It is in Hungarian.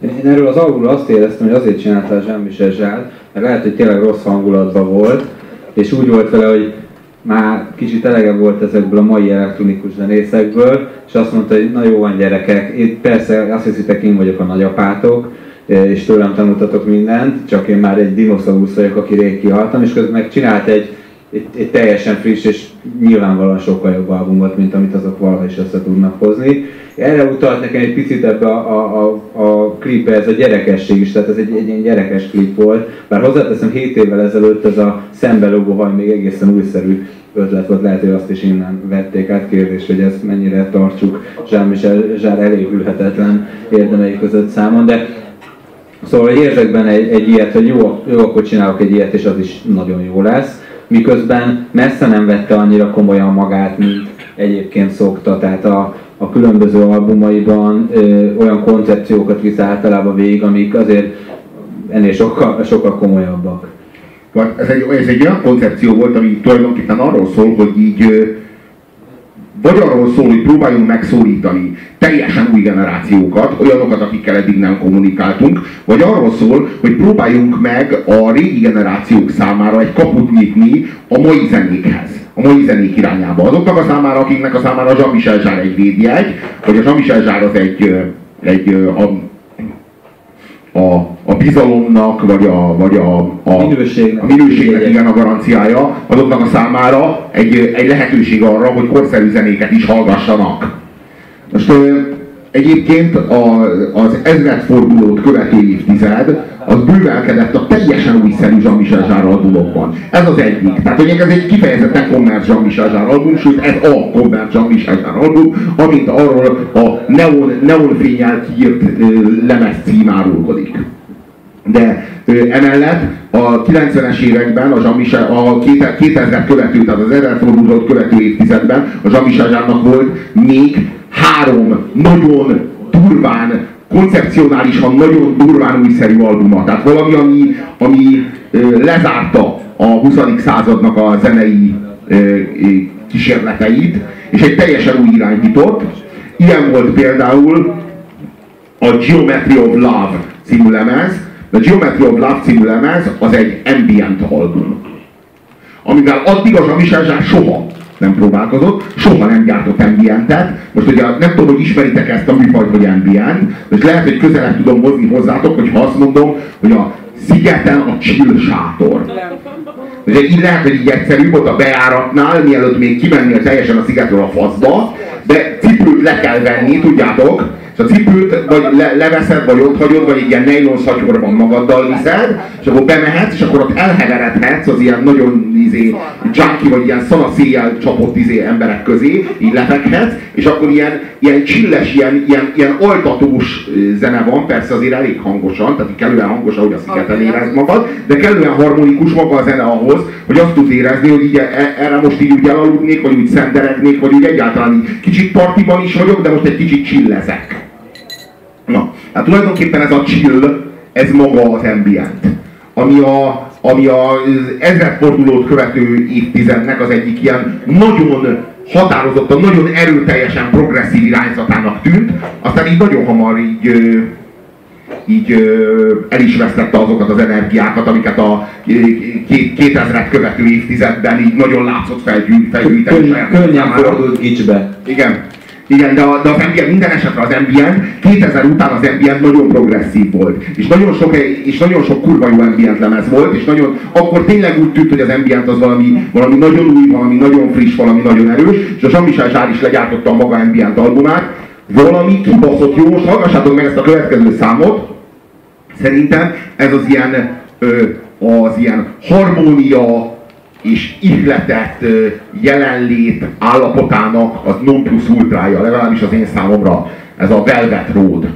Én erről az albumról azt éreztem, hogy azért csinálta a Jean-Michel Zsál, mert lehet, hogy tényleg rossz hangulatban volt, és úgy volt vele, hogy már kicsit elege volt ezekből a mai elektronikus zenészekből, és azt mondta, hogy na jó van gyerekek, én persze azt hiszitek, én vagyok a nagyapátok, és tőlem tanultatok mindent, csak én már egy dinoszaurusz vagyok, aki rég kihaltam, és közben meg csinált egy, egy, egy teljesen friss és nyilvánvalóan sokkal jobb albumot, mint amit azok valaha is össze tudnak hozni. Erre utalt nekem egy picit ebbe a, a, a, a klipbe ez a gyerekesség is, tehát ez egy, egy ilyen gyerekes klip volt, bár hozzáteszem 7 évvel ezelőtt ez a szembelógó haj még egészen újszerű ötlet volt, lehet, hogy azt is innen vették át kérdés, hogy ezt mennyire tartsuk Jean-Michel Zsár elévülhetetlen érdemei között számon, de Szóval érzek benne egy, egy ilyet, hogy jó, jó, akkor csinálok egy ilyet, és az is nagyon jó lesz. Miközben messze nem vette annyira komolyan magát, mint egyébként szokta. Tehát a, a különböző albumaiban ö, olyan koncepciókat visz általában végig, amik azért ennél sokkal, sokkal komolyabbak. Ez egy, ez egy olyan koncepció volt, ami tulajdonképpen arról szól, hogy így vagy arról szól, hogy próbáljunk megszólítani teljesen új generációkat, olyanokat, akikkel eddig nem kommunikáltunk, vagy arról szól, hogy próbáljunk meg a régi generációk számára egy kaput nyitni a mai zenékhez, a mai zenék irányába. Azoknak a számára, akiknek a számára a Jean-Michel Zsár egy védjegy, vagy a Jean-Michel Zsár az egy, egy a, a, a bizalomnak, vagy a, vagy a, a minőségnek, a minőségnek igen a garanciája, azoknak a számára egy, egy lehetőség arra, hogy korszerű zenéket is hallgassanak. Most egyébként a, az ezredfordulót követő évtized, az bővelkedett a teljesen újszerű Jean-Michel Jarre albumokban. Ez az egyik. Tehát hogy ez egy kifejezetten kommerc Jean-Michel Jarre album, sőt ez a kommerc Jean-Michel Jarre album, amint arról a neon, neonfényel kiírt lemez cím árulkodik. De emellett a 90-es években, a, Jean-Michel, a 2000 követő, tehát az 1000 fordulót követő évtizedben a Jean-Michel volt még három nagyon durván, koncepcionálisan nagyon durván újszerű albuma. Tehát valami, ami, ami lezárta a 20. századnak a zenei kísérleteit, és egy teljesen új irányt nyitott. Ilyen volt például a Geometry of Love című lemez, a Geometry of Love című lemez az egy ambient album. Amivel addig a Jean-Michel soha nem próbálkozott, soha nem gyártott ambientet. Most ugye nem tudom, hogy ismeritek ezt a műfajt, hogy ambient, és lehet, hogy közelebb tudom hozni hozzátok, hogy ha azt mondom, hogy a szigeten a chill sátor. Ugye így lehet, hogy így egyszerű volt a bejáratnál, mielőtt még kimennél teljesen a szigetről a faszba, de cipőt le kell venni, tudjátok, és a cipőt vagy le, leveszed, vagy ott hagyod, vagy egy ilyen nylon szatyorban magaddal viszed, és akkor bemehetsz, és akkor ott elheveredhetsz az ilyen nagyon izé, junkie, vagy ilyen szanaszéjjel csapott izé emberek közé, így lefekhetsz, és akkor ilyen, ilyen csilles, ilyen, ilyen, ilyen altatós zene van, persze azért elég hangosan, tehát kellően hangos, ahogy a szigeten érezd magad, de kellően harmonikus maga a zene ahhoz, hogy azt tudsz érezni, hogy így e, erre most így úgy elaludnék, vagy úgy szenderegnék, vagy úgy egyáltalán így kicsit partiban is vagyok, de most egy kicsit csillezek. Hát tulajdonképpen ez a chill, ez maga az ambient. Ami a, ami az ezredfordulót követő évtizednek az egyik ilyen nagyon határozottan, nagyon erőteljesen progresszív irányzatának tűnt, aztán így nagyon hamar így, így el is vesztette azokat az energiákat, amiket a 2000-et követő évtizedben így nagyon látszott felgyűjteni. Könnyen fordult gicsbe. Igen. Igen, de, a, de az ambient, minden esetre az ambient, 2000 után az ambient nagyon progresszív volt. És nagyon sok, és nagyon sok kurva jó ambient lemez volt, és nagyon, akkor tényleg úgy tűnt, hogy az ambient az valami, valami nagyon új, valami nagyon friss, valami nagyon erős, és a Jean-Michel Zsár is legyártotta a maga ambient albumát, valami kibaszott jó, most hallgassátok meg ezt a következő számot, szerintem ez az ilyen, az ilyen harmónia, és ihletett jelenlét állapotának az non plus ultrája, legalábbis az én számomra ez a Velvet Road.